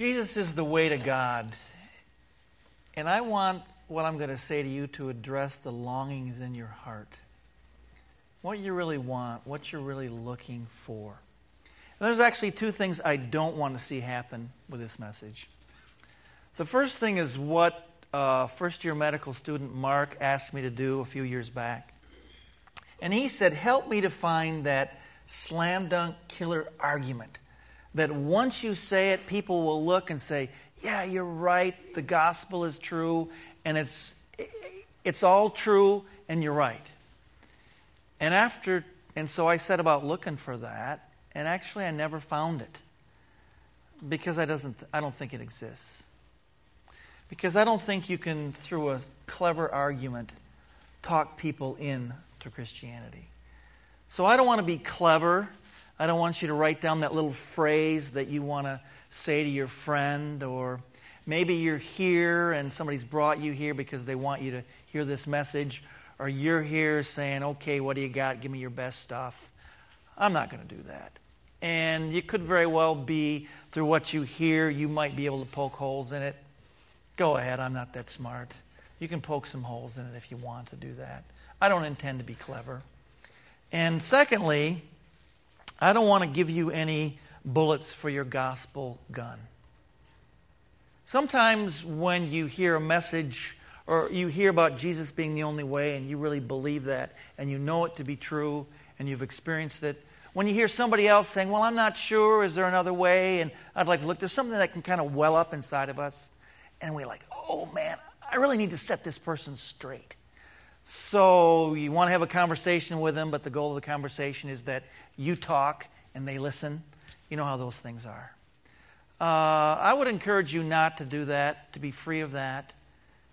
Jesus is the way to God. And I want what I'm going to say to you to address the longings in your heart. What you really want, what you're really looking for. And there's actually two things I don't want to see happen with this message. The first thing is what uh, first year medical student Mark asked me to do a few years back. And he said, Help me to find that slam dunk killer argument that once you say it, people will look and say, Yeah, you're right, the gospel is true, and it's, it's all true, and you're right. And after, and so I set about looking for that, and actually I never found it because I, doesn't, I don't think it exists. Because I don't think you can, through a clever argument, talk people in to Christianity. So I don't want to be clever. I don't want you to write down that little phrase that you want to say to your friend, or maybe you're here and somebody's brought you here because they want you to hear this message, or you're here saying, okay, what do you got? Give me your best stuff. I'm not going to do that. And you could very well be, through what you hear, you might be able to poke holes in it. Go ahead, I'm not that smart. You can poke some holes in it if you want to do that. I don't intend to be clever. And secondly, I don't want to give you any bullets for your gospel gun. Sometimes when you hear a message or you hear about Jesus being the only way and you really believe that and you know it to be true and you've experienced it, when you hear somebody else saying, Well, I'm not sure, is there another way? And I'd like to look, there's something that can kind of well up inside of us and we're like, oh man, I really need to set this person straight. So you want to have a conversation with them, but the goal of the conversation is that you talk and they listen. You know how those things are. Uh, I would encourage you not to do that, to be free of that,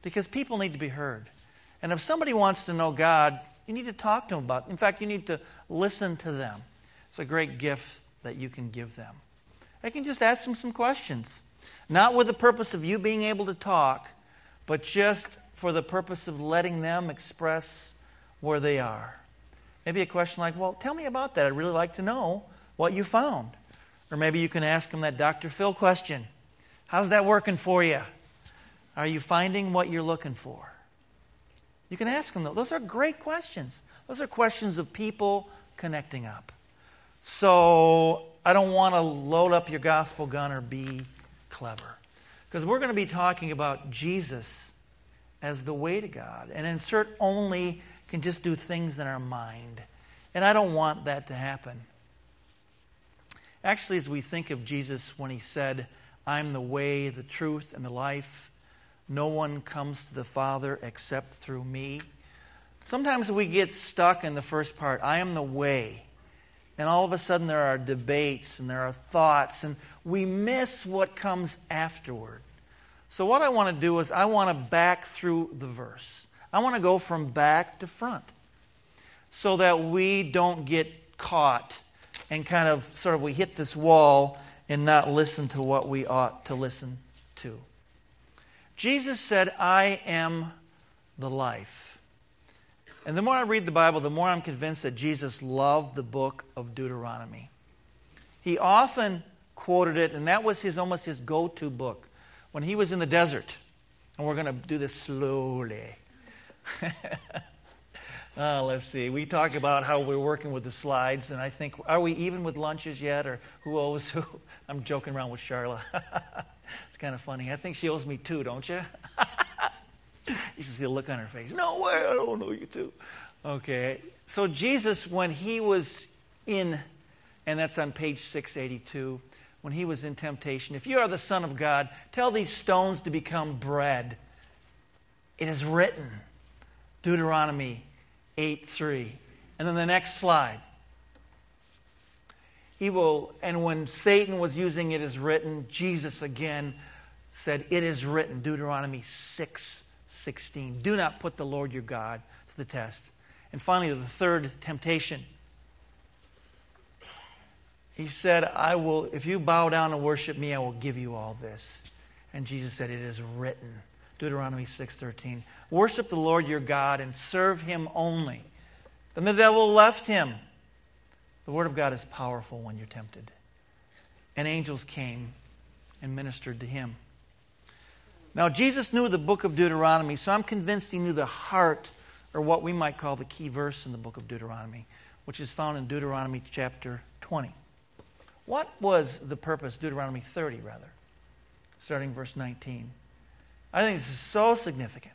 because people need to be heard. And if somebody wants to know God, you need to talk to them about it. In fact, you need to listen to them. It's a great gift that you can give them. I can just ask them some questions. Not with the purpose of you being able to talk, but just for the purpose of letting them express where they are. Maybe a question like, Well, tell me about that. I'd really like to know what you found. Or maybe you can ask them that Dr. Phil question How's that working for you? Are you finding what you're looking for? You can ask them those. Those are great questions. Those are questions of people connecting up. So I don't want to load up your gospel gun or be clever. Because we're going to be talking about Jesus as the way to God. And insert only can just do things in our mind. And I don't want that to happen. Actually, as we think of Jesus when he said, I'm the way, the truth, and the life, no one comes to the Father except through me. Sometimes we get stuck in the first part I am the way. And all of a sudden, there are debates and there are thoughts, and we miss what comes afterward. So, what I want to do is, I want to back through the verse. I want to go from back to front so that we don't get caught and kind of sort of we hit this wall and not listen to what we ought to listen to. Jesus said, I am the life. And the more I read the Bible, the more I'm convinced that Jesus loved the book of Deuteronomy. He often quoted it, and that was his almost his go-to book when he was in the desert. And we're going to do this slowly. uh, let's see. We talk about how we're working with the slides, and I think, are we even with lunches yet, or who owes who? I'm joking around with Charla. it's kind of funny. I think she owes me two, don't you? you should see the look on her face. No way, I don't know you too. Okay. So Jesus, when he was in, and that's on page 682, when he was in temptation, if you are the Son of God, tell these stones to become bread. It is written. Deuteronomy 8 3. And then the next slide. He will, and when Satan was using it as written, Jesus again said, It is written. Deuteronomy 6 16. Do not put the Lord your God to the test. And finally, the third temptation. He said, I will, if you bow down and worship me, I will give you all this. And Jesus said, It is written. Deuteronomy 6:13. Worship the Lord your God and serve him only. Then the devil left him. The word of God is powerful when you're tempted. And angels came and ministered to him. Now, Jesus knew the book of Deuteronomy, so I'm convinced he knew the heart, or what we might call the key verse in the book of Deuteronomy, which is found in Deuteronomy chapter 20. What was the purpose, Deuteronomy 30, rather, starting verse 19? I think this is so significant.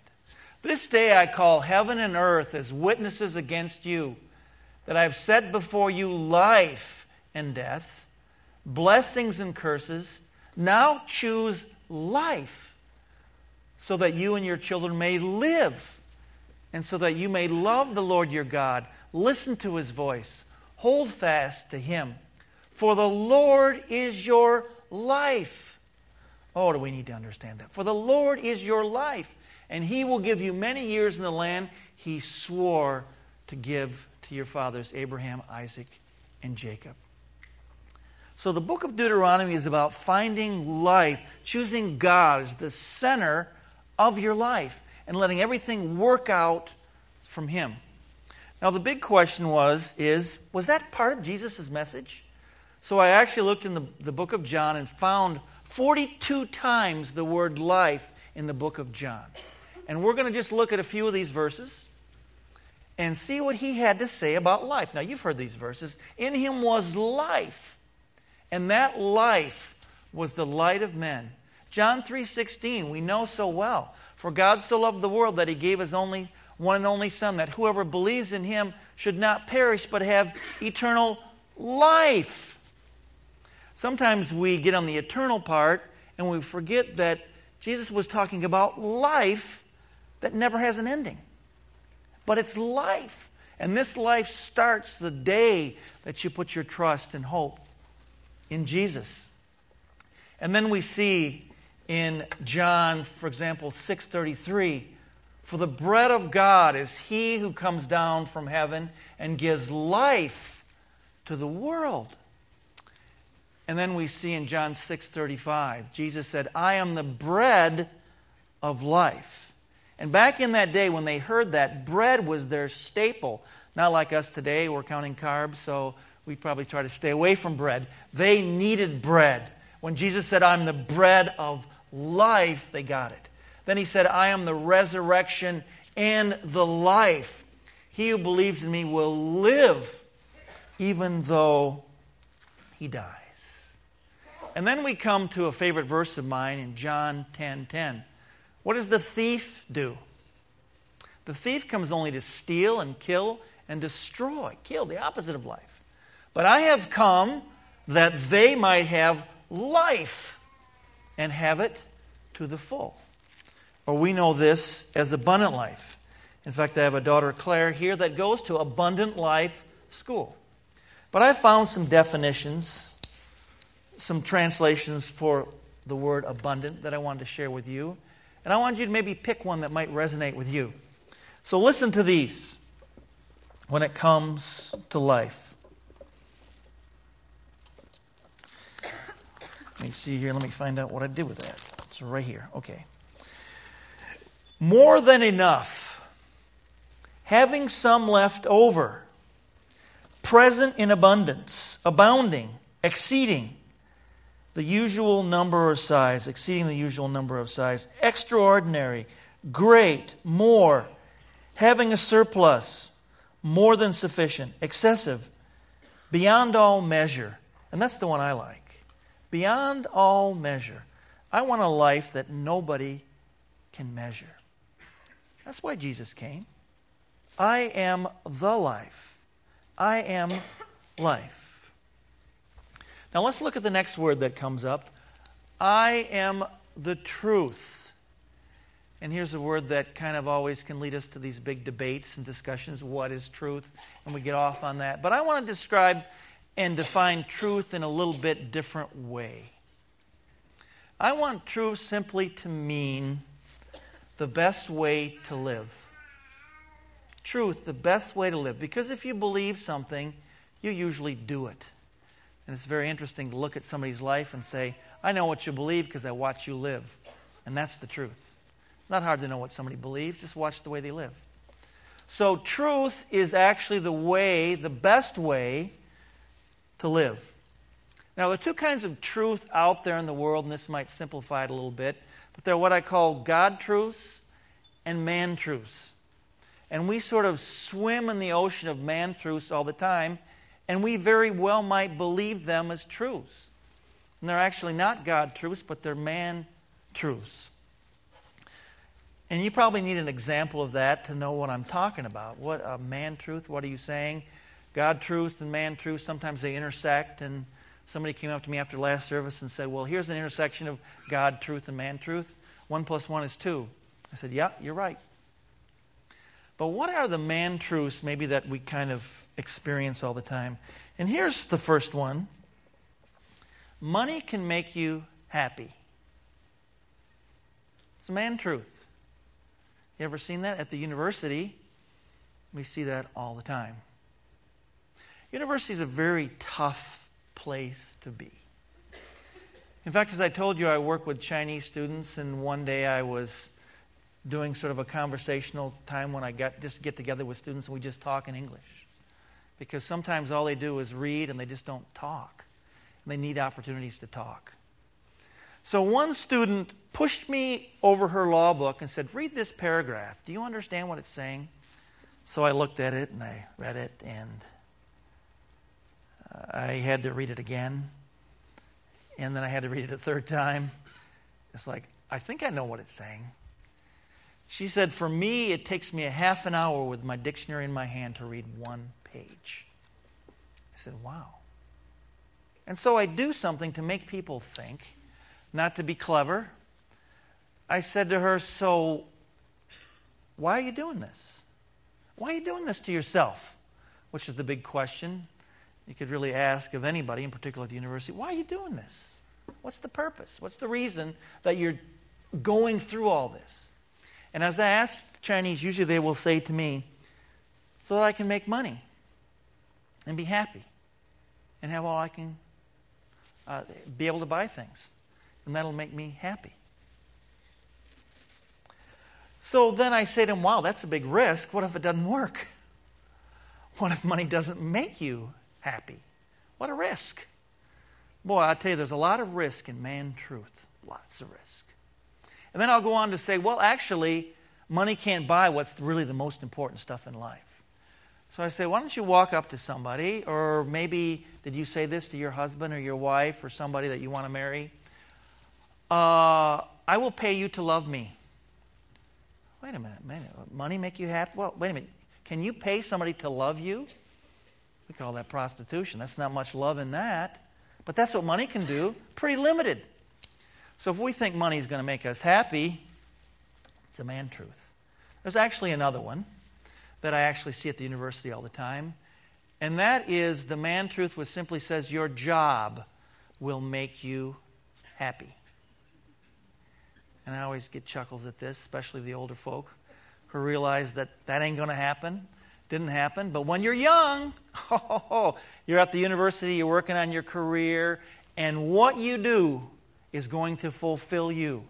This day I call heaven and earth as witnesses against you that I have set before you life and death, blessings and curses. Now choose life so that you and your children may live and so that you may love the Lord your God, listen to his voice, hold fast to him. For the Lord is your life. Oh, do we need to understand that? For the Lord is your life, and he will give you many years in the land he swore to give to your fathers, Abraham, Isaac, and Jacob. So the book of Deuteronomy is about finding life, choosing God as the center of your life, and letting everything work out from him. Now the big question was is was that part of Jesus' message? So I actually looked in the, the book of John and found 42 times the word life in the book of John. And we're going to just look at a few of these verses and see what he had to say about life. Now, you've heard these verses. In him was life, and that life was the light of men. John 3:16, we know so well. For God so loved the world that he gave his only one and only son that whoever believes in him should not perish but have eternal life. Sometimes we get on the eternal part and we forget that Jesus was talking about life that never has an ending but it's life. And this life starts the day that you put your trust and hope in Jesus. And then we see in John, for example, 6:33, for the bread of God is he who comes down from heaven and gives life to the world. And then we see in John 6:35, Jesus said, "I am the bread of life." And back in that day, when they heard that, bread was their staple. Not like us today, we're counting carbs, so we probably try to stay away from bread. They needed bread. When Jesus said, I'm the bread of life, they got it. Then he said, I am the resurrection and the life. He who believes in me will live even though he dies. And then we come to a favorite verse of mine in John 10 10. What does the thief do? The thief comes only to steal and kill and destroy, kill, the opposite of life. But I have come that they might have life and have it to the full. Or we know this as abundant life. In fact, I have a daughter, Claire, here that goes to Abundant Life School. But I found some definitions, some translations for the word abundant that I wanted to share with you. And I want you to maybe pick one that might resonate with you. So listen to these when it comes to life. Let me see here. Let me find out what I did with that. It's right here. Okay. More than enough. Having some left over. Present in abundance. Abounding. Exceeding the usual number or size, exceeding the usual number of size, extraordinary, great, more, having a surplus, more than sufficient, excessive, beyond all measure. And that's the one I like. Beyond all measure. I want a life that nobody can measure. That's why Jesus came. I am the life. I am life. Now let's look at the next word that comes up. I am the truth. And here's a word that kind of always can lead us to these big debates and discussions what is truth? And we get off on that. But I want to describe and define truth in a little bit different way. I want truth simply to mean the best way to live. Truth, the best way to live. Because if you believe something, you usually do it. And it's very interesting to look at somebody's life and say, I know what you believe because I watch you live. And that's the truth. Not hard to know what somebody believes, just watch the way they live. So, truth is actually the way, the best way to live. Now, there are two kinds of truth out there in the world, and this might simplify it a little bit, but they're what I call God truths and man truths. And we sort of swim in the ocean of man truths all the time, and we very well might believe them as truths. And they're actually not God truths, but they're man truths. And you probably need an example of that to know what I'm talking about. What a man truth, what are you saying? God truth and man truth, sometimes they intersect. And somebody came up to me after last service and said, Well, here's an intersection of God truth and man truth. One plus one is two. I said, Yeah, you're right. But what are the man truths maybe that we kind of experience all the time? And here's the first one money can make you happy. It's a man truth. You ever seen that? At the university, we see that all the time. University is a very tough place to be. In fact, as I told you, I work with Chinese students, and one day I was doing sort of a conversational time when I just get together with students and we just talk in English. Because sometimes all they do is read and they just don't talk. And they need opportunities to talk. So one student pushed me over her law book and said, Read this paragraph. Do you understand what it's saying? So I looked at it and I read it, and uh, I had to read it again. And then I had to read it a third time. It's like, I think I know what it's saying. She said, For me, it takes me a half an hour with my dictionary in my hand to read one page. I said, Wow. And so I do something to make people think not to be clever. I said to her, So, why are you doing this? Why are you doing this to yourself? Which is the big question you could really ask of anybody, in particular at the university. Why are you doing this? What's the purpose? What's the reason that you're going through all this? And as I ask Chinese, usually they will say to me, so that I can make money and be happy and have all I can uh, be able to buy things and that'll make me happy. So then I say to him, wow, that's a big risk. What if it doesn't work? What if money doesn't make you happy? What a risk. Boy, I tell you, there's a lot of risk in man truth. Lots of risk. And then I'll go on to say, well, actually, money can't buy what's really the most important stuff in life. So I say, why don't you walk up to somebody, or maybe did you say this to your husband or your wife or somebody that you want to marry? uh, I will pay you to love me. Wait a minute, minute. Money make you happy? Well, wait a minute. Can you pay somebody to love you? We call that prostitution. That's not much love in that. But that's what money can do. Pretty limited. So if we think money is going to make us happy, it's a man truth. There's actually another one that I actually see at the university all the time. And that is the man truth, which simply says your job will make you happy. And I always get chuckles at this, especially the older folk who realize that that ain't going to happen. Didn't happen. But when you're young, oh, you're at the university, you're working on your career, and what you do is going to fulfill you.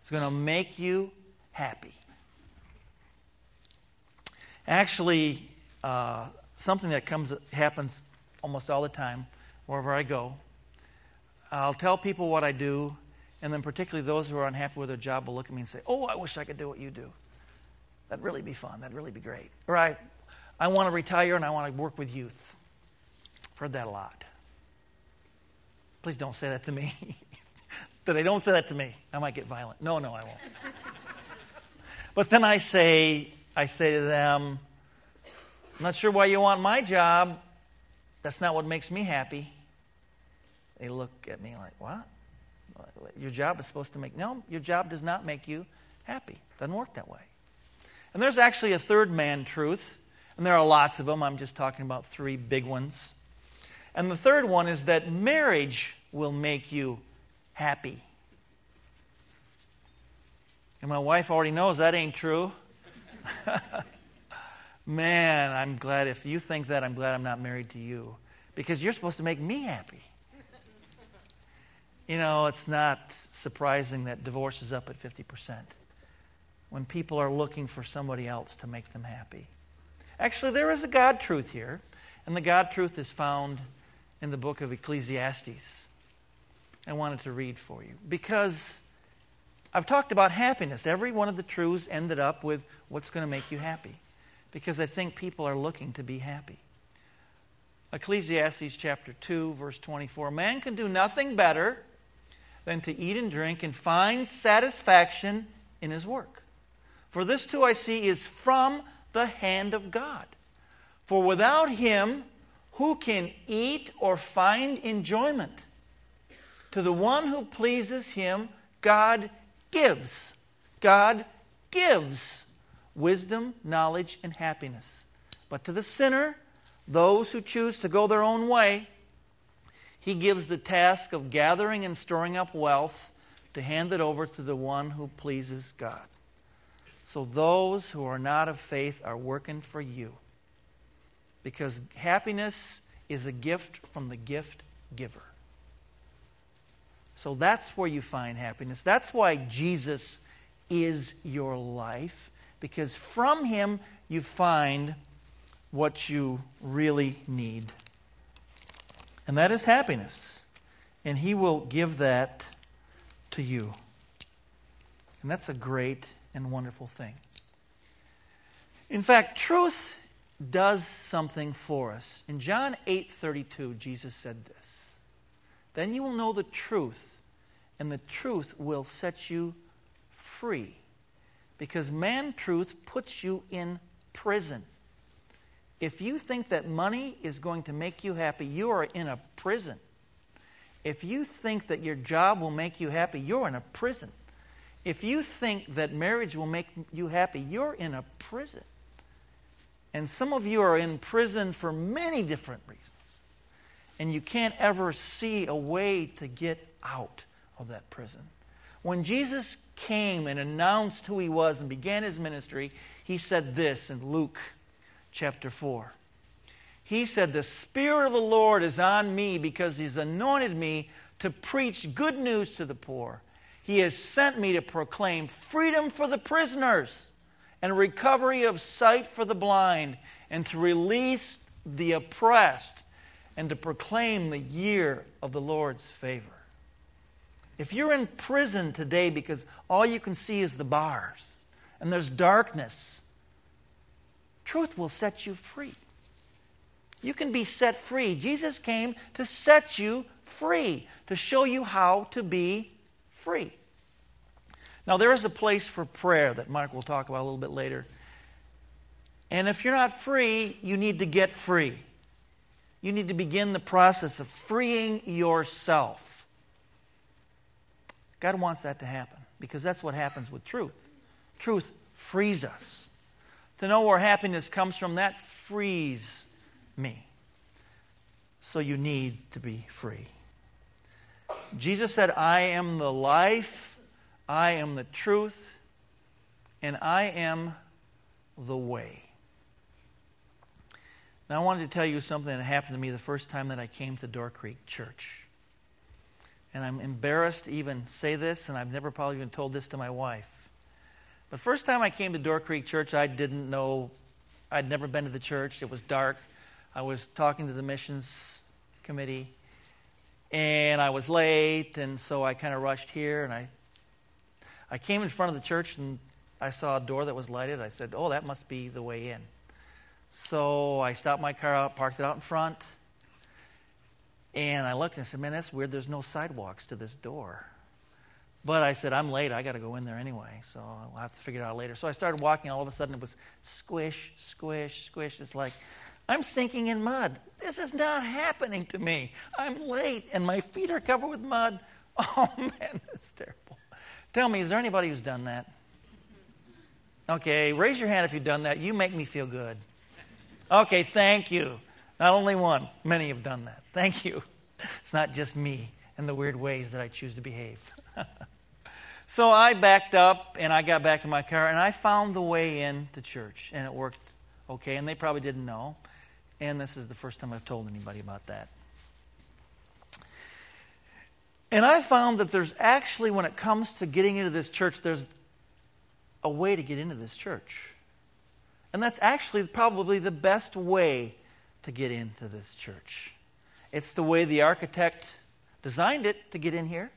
It's going to make you happy. Actually, uh, something that comes happens almost all the time wherever I go. I'll tell people what I do, and then, particularly, those who are unhappy with their job will look at me and say, Oh, I wish I could do what you do. That'd really be fun. That'd really be great. Or I, I want to retire and I want to work with youth. I've heard that a lot. Please don't say that to me. they don't say that to me. I might get violent. No, no, I won't. but then I say, I say to them, I'm not sure why you want my job. That's not what makes me happy. They look at me like, what? your job is supposed to make. No, your job does not make you happy. Doesn't work that way. And there's actually a third man truth, and there are lots of them. I'm just talking about three big ones. And the third one is that marriage will make you happy. And my wife already knows that ain't true. Man, I'm glad if you think that, I'm glad I'm not married to you. Because you're supposed to make me happy. You know, it's not surprising that divorce is up at 50% when people are looking for somebody else to make them happy. Actually, there is a God truth here, and the God truth is found in the book of Ecclesiastes. I wanted to read for you because I've talked about happiness. Every one of the truths ended up with what's going to make you happy because I think people are looking to be happy. Ecclesiastes chapter 2, verse 24 Man can do nothing better than to eat and drink and find satisfaction in his work. For this too I see is from the hand of God. For without him, who can eat or find enjoyment? To the one who pleases him, God gives. God gives wisdom, knowledge, and happiness. But to the sinner, those who choose to go their own way, he gives the task of gathering and storing up wealth to hand it over to the one who pleases God. So those who are not of faith are working for you. Because happiness is a gift from the gift giver. So that's where you find happiness. That's why Jesus is your life, because from him you find what you really need. And that is happiness. And he will give that to you. And that's a great and wonderful thing. In fact, truth does something for us. In John 8:32, Jesus said this. Then you will know the truth, and the truth will set you free. Because man truth puts you in prison. If you think that money is going to make you happy, you are in a prison. If you think that your job will make you happy, you're in a prison. If you think that marriage will make you happy, you're in a prison. And some of you are in prison for many different reasons and you can't ever see a way to get out of that prison. When Jesus came and announced who he was and began his ministry, he said this in Luke chapter 4. He said, The Spirit of the Lord is on me because he's anointed me to preach good news to the poor. He has sent me to proclaim freedom for the prisoners and recovery of sight for the blind and to release the oppressed and to proclaim the year of the Lord's favor. If you're in prison today because all you can see is the bars and there's darkness, truth will set you free. You can be set free. Jesus came to set you free, to show you how to be free. Now, there is a place for prayer that Mike will talk about a little bit later. And if you're not free, you need to get free you need to begin the process of freeing yourself. God wants that to happen because that's what happens with truth. Truth frees us. To know where happiness comes from, that frees me. So you need to be free. Jesus said, I am the life, I am the truth, and I am the way. Now, I wanted to tell you something that happened to me the first time that I came to Door Creek Church. And I'm embarrassed to even say this, and I've never probably even told this to my wife. But first time I came to Door Creek Church, I didn't know, I'd never been to the church. It was dark. I was talking to the missions committee, and I was late, and so I kind of rushed here, and I, I came in front of the church, and I saw a door that was lighted. I said, Oh, that must be the way in. So I stopped my car out, parked it out in front, and I looked and I said, Man, that's weird. There's no sidewalks to this door. But I said, I'm late. I got to go in there anyway. So I'll have to figure it out later. So I started walking. All of a sudden, it was squish, squish, squish. It's like, I'm sinking in mud. This is not happening to me. I'm late, and my feet are covered with mud. Oh, man, that's terrible. Tell me, is there anybody who's done that? Okay, raise your hand if you've done that. You make me feel good. Okay, thank you. Not only one, many have done that. Thank you. It's not just me and the weird ways that I choose to behave. so I backed up and I got back in my car and I found the way in to church and it worked okay. And they probably didn't know. And this is the first time I've told anybody about that. And I found that there's actually, when it comes to getting into this church, there's a way to get into this church. And that's actually probably the best way to get into this church. It's the way the architect designed it to get in here.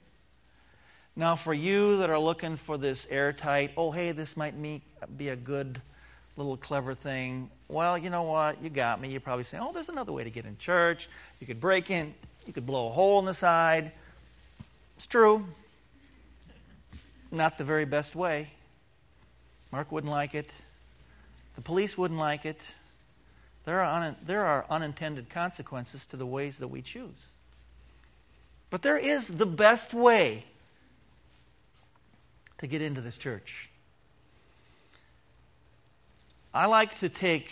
Now, for you that are looking for this airtight, oh, hey, this might be a good little clever thing, well, you know what? You got me. You're probably saying, oh, there's another way to get in church. You could break in, you could blow a hole in the side. It's true. Not the very best way. Mark wouldn't like it. The police wouldn't like it. There are, un- there are unintended consequences to the ways that we choose. But there is the best way to get into this church. I like to take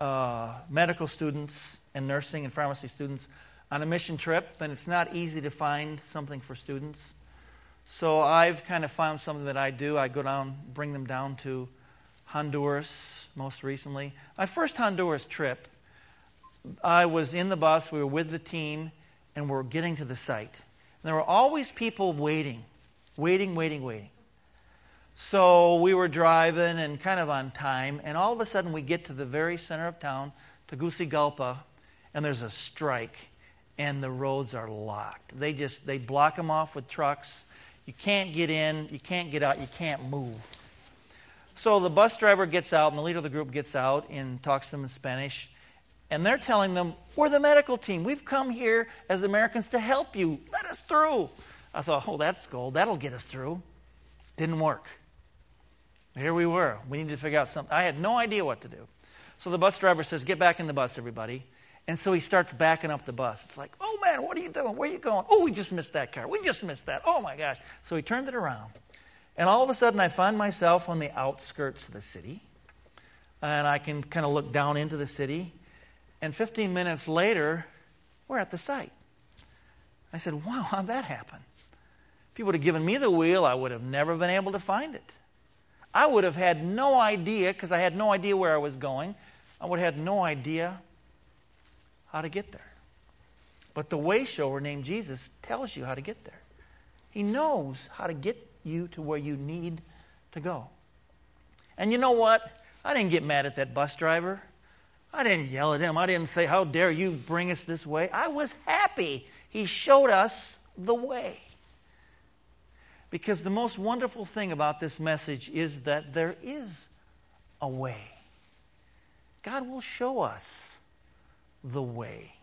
uh, medical students and nursing and pharmacy students on a mission trip, and it's not easy to find something for students. So I've kind of found something that I do. I go down, bring them down to Honduras most recently. My first Honduras trip, I was in the bus, we were with the team, and we're getting to the site. And there were always people waiting, waiting, waiting, waiting. So we were driving and kind of on time, and all of a sudden we get to the very center of town, Tegucigalpa, and there's a strike, and the roads are locked. They just they block them off with trucks. You can't get in, you can't get out, you can't move. So the bus driver gets out, and the leader of the group gets out and talks to them in Spanish. And they're telling them, We're the medical team. We've come here as Americans to help you. Let us through. I thought, Oh, that's gold. That'll get us through. Didn't work. Here we were. We needed to figure out something. I had no idea what to do. So the bus driver says, Get back in the bus, everybody. And so he starts backing up the bus. It's like, Oh man, what are you doing? Where are you going? Oh, we just missed that car. We just missed that. Oh my gosh. So he turned it around. And all of a sudden, I find myself on the outskirts of the city. And I can kind of look down into the city. And 15 minutes later, we're at the site. I said, Wow, how'd that happen? If you would have given me the wheel, I would have never been able to find it. I would have had no idea, because I had no idea where I was going, I would have had no idea how to get there. But the way shower named Jesus tells you how to get there. He knows how to get you to where you need to go. And you know what? I didn't get mad at that bus driver. I didn't yell at him. I didn't say, How dare you bring us this way? I was happy. He showed us the way. Because the most wonderful thing about this message is that there is a way. God will show us the way.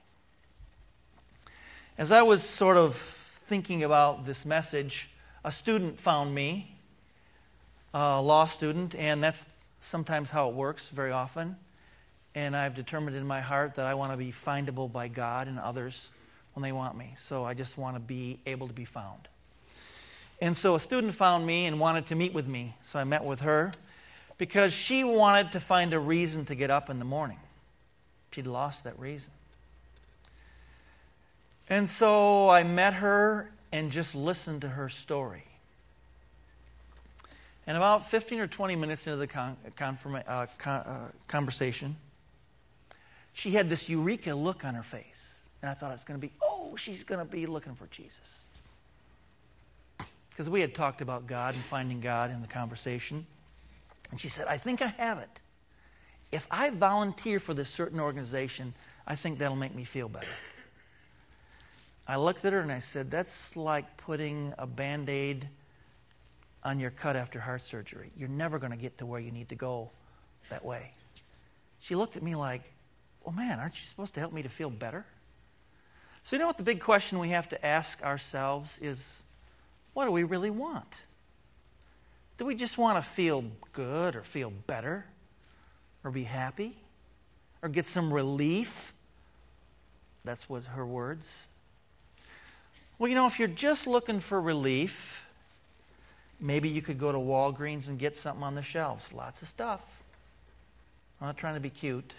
As I was sort of thinking about this message, a student found me, a law student, and that's sometimes how it works very often. And I've determined in my heart that I want to be findable by God and others when they want me. So I just want to be able to be found. And so a student found me and wanted to meet with me. So I met with her because she wanted to find a reason to get up in the morning. She'd lost that reason. And so I met her and just listened to her story. And about 15 or 20 minutes into the con- uh, con- uh, conversation, she had this eureka look on her face. And I thought it's going to be, oh, she's going to be looking for Jesus because we had talked about God and finding God in the conversation. And she said, I think I have it. If I volunteer for this certain organization, I think that'll make me feel better. I looked at her and I said, That's like putting a band aid on your cut after heart surgery. You're never going to get to where you need to go that way. She looked at me like, Well, man, aren't you supposed to help me to feel better? So, you know what the big question we have to ask ourselves is what do we really want? Do we just want to feel good or feel better or be happy or get some relief? That's what her words. Well, you know, if you're just looking for relief, maybe you could go to Walgreens and get something on the shelves. Lots of stuff. I'm not trying to be cute.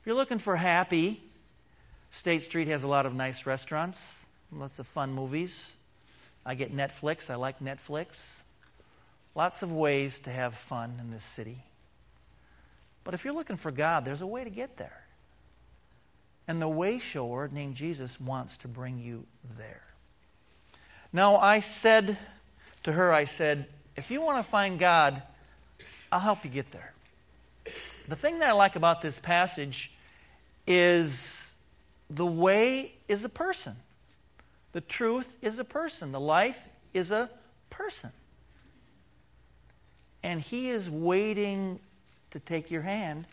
If you're looking for happy, State Street has a lot of nice restaurants, lots of fun movies. I get Netflix. I like Netflix. Lots of ways to have fun in this city. But if you're looking for God, there's a way to get there. And the way shower named Jesus wants to bring you there. Now, I said to her, I said, if you want to find God, I'll help you get there. The thing that I like about this passage is the way is a person. The truth is a person. The life is a person. And He is waiting to take your hand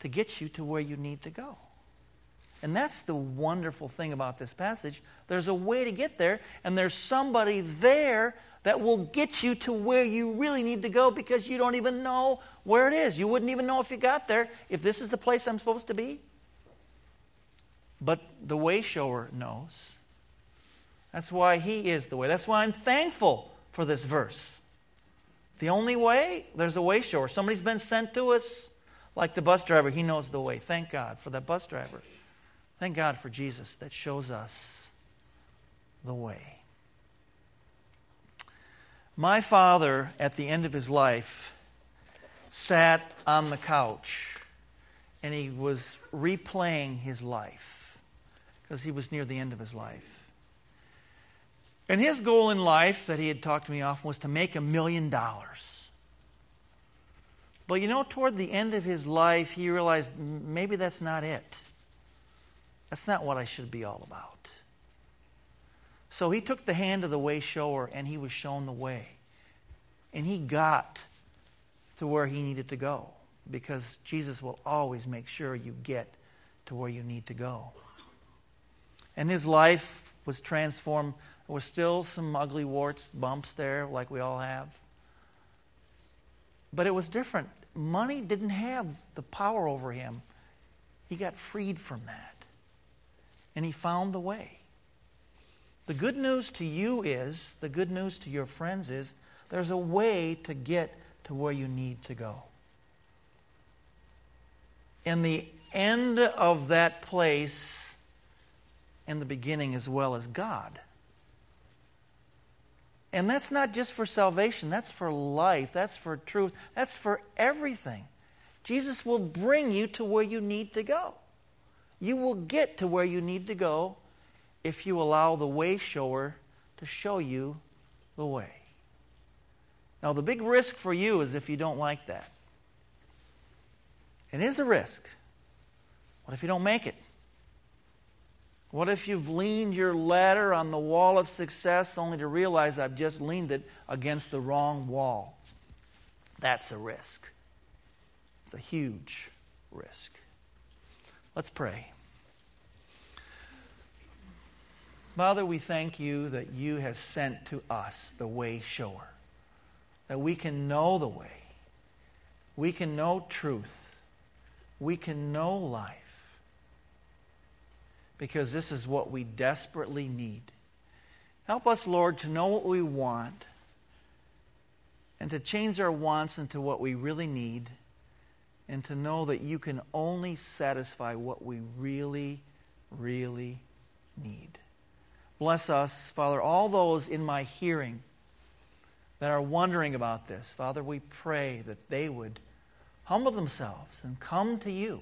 to get you to where you need to go. And that's the wonderful thing about this passage. There's a way to get there, and there's somebody there that will get you to where you really need to go because you don't even know where it is. You wouldn't even know if you got there if this is the place I'm supposed to be. But the way shower knows. That's why he is the way. That's why I'm thankful for this verse. The only way, there's a way shower. Somebody's been sent to us, like the bus driver. He knows the way. Thank God for that bus driver. Thank God for Jesus that shows us the way. My father, at the end of his life, sat on the couch and he was replaying his life because he was near the end of his life. And his goal in life that he had talked to me often was to make a million dollars. But you know, toward the end of his life, he realized maybe that's not it. That's not what I should be all about. So he took the hand of the way shower and he was shown the way. And he got to where he needed to go because Jesus will always make sure you get to where you need to go. And his life was transformed there were still some ugly warts, bumps there, like we all have. But it was different. Money didn't have the power over him. He got freed from that. And he found the way. The good news to you is, the good news to your friends is, there's a way to get to where you need to go. In the end of that place, and the beginning as well as God. And that's not just for salvation, that's for life, that's for truth, that's for everything. Jesus will bring you to where you need to go. You will get to where you need to go if you allow the way shower to show you the way. Now, the big risk for you is if you don't like that. It is a risk. What if you don't make it? What if you've leaned your ladder on the wall of success only to realize I've just leaned it against the wrong wall? That's a risk. It's a huge risk. Let's pray. Father, we thank you that you have sent to us the way shower, that we can know the way, we can know truth, we can know life because this is what we desperately need. Help us, Lord, to know what we want and to change our wants into what we really need and to know that you can only satisfy what we really, really need. Bless us, Father, all those in my hearing that are wondering about this. Father, we pray that they would humble themselves and come to you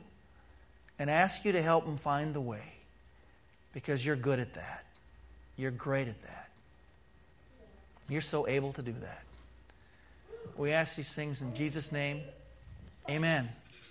and ask you to help them find the way because you're good at that. You're great at that. You're so able to do that. We ask these things in Jesus' name. Amen.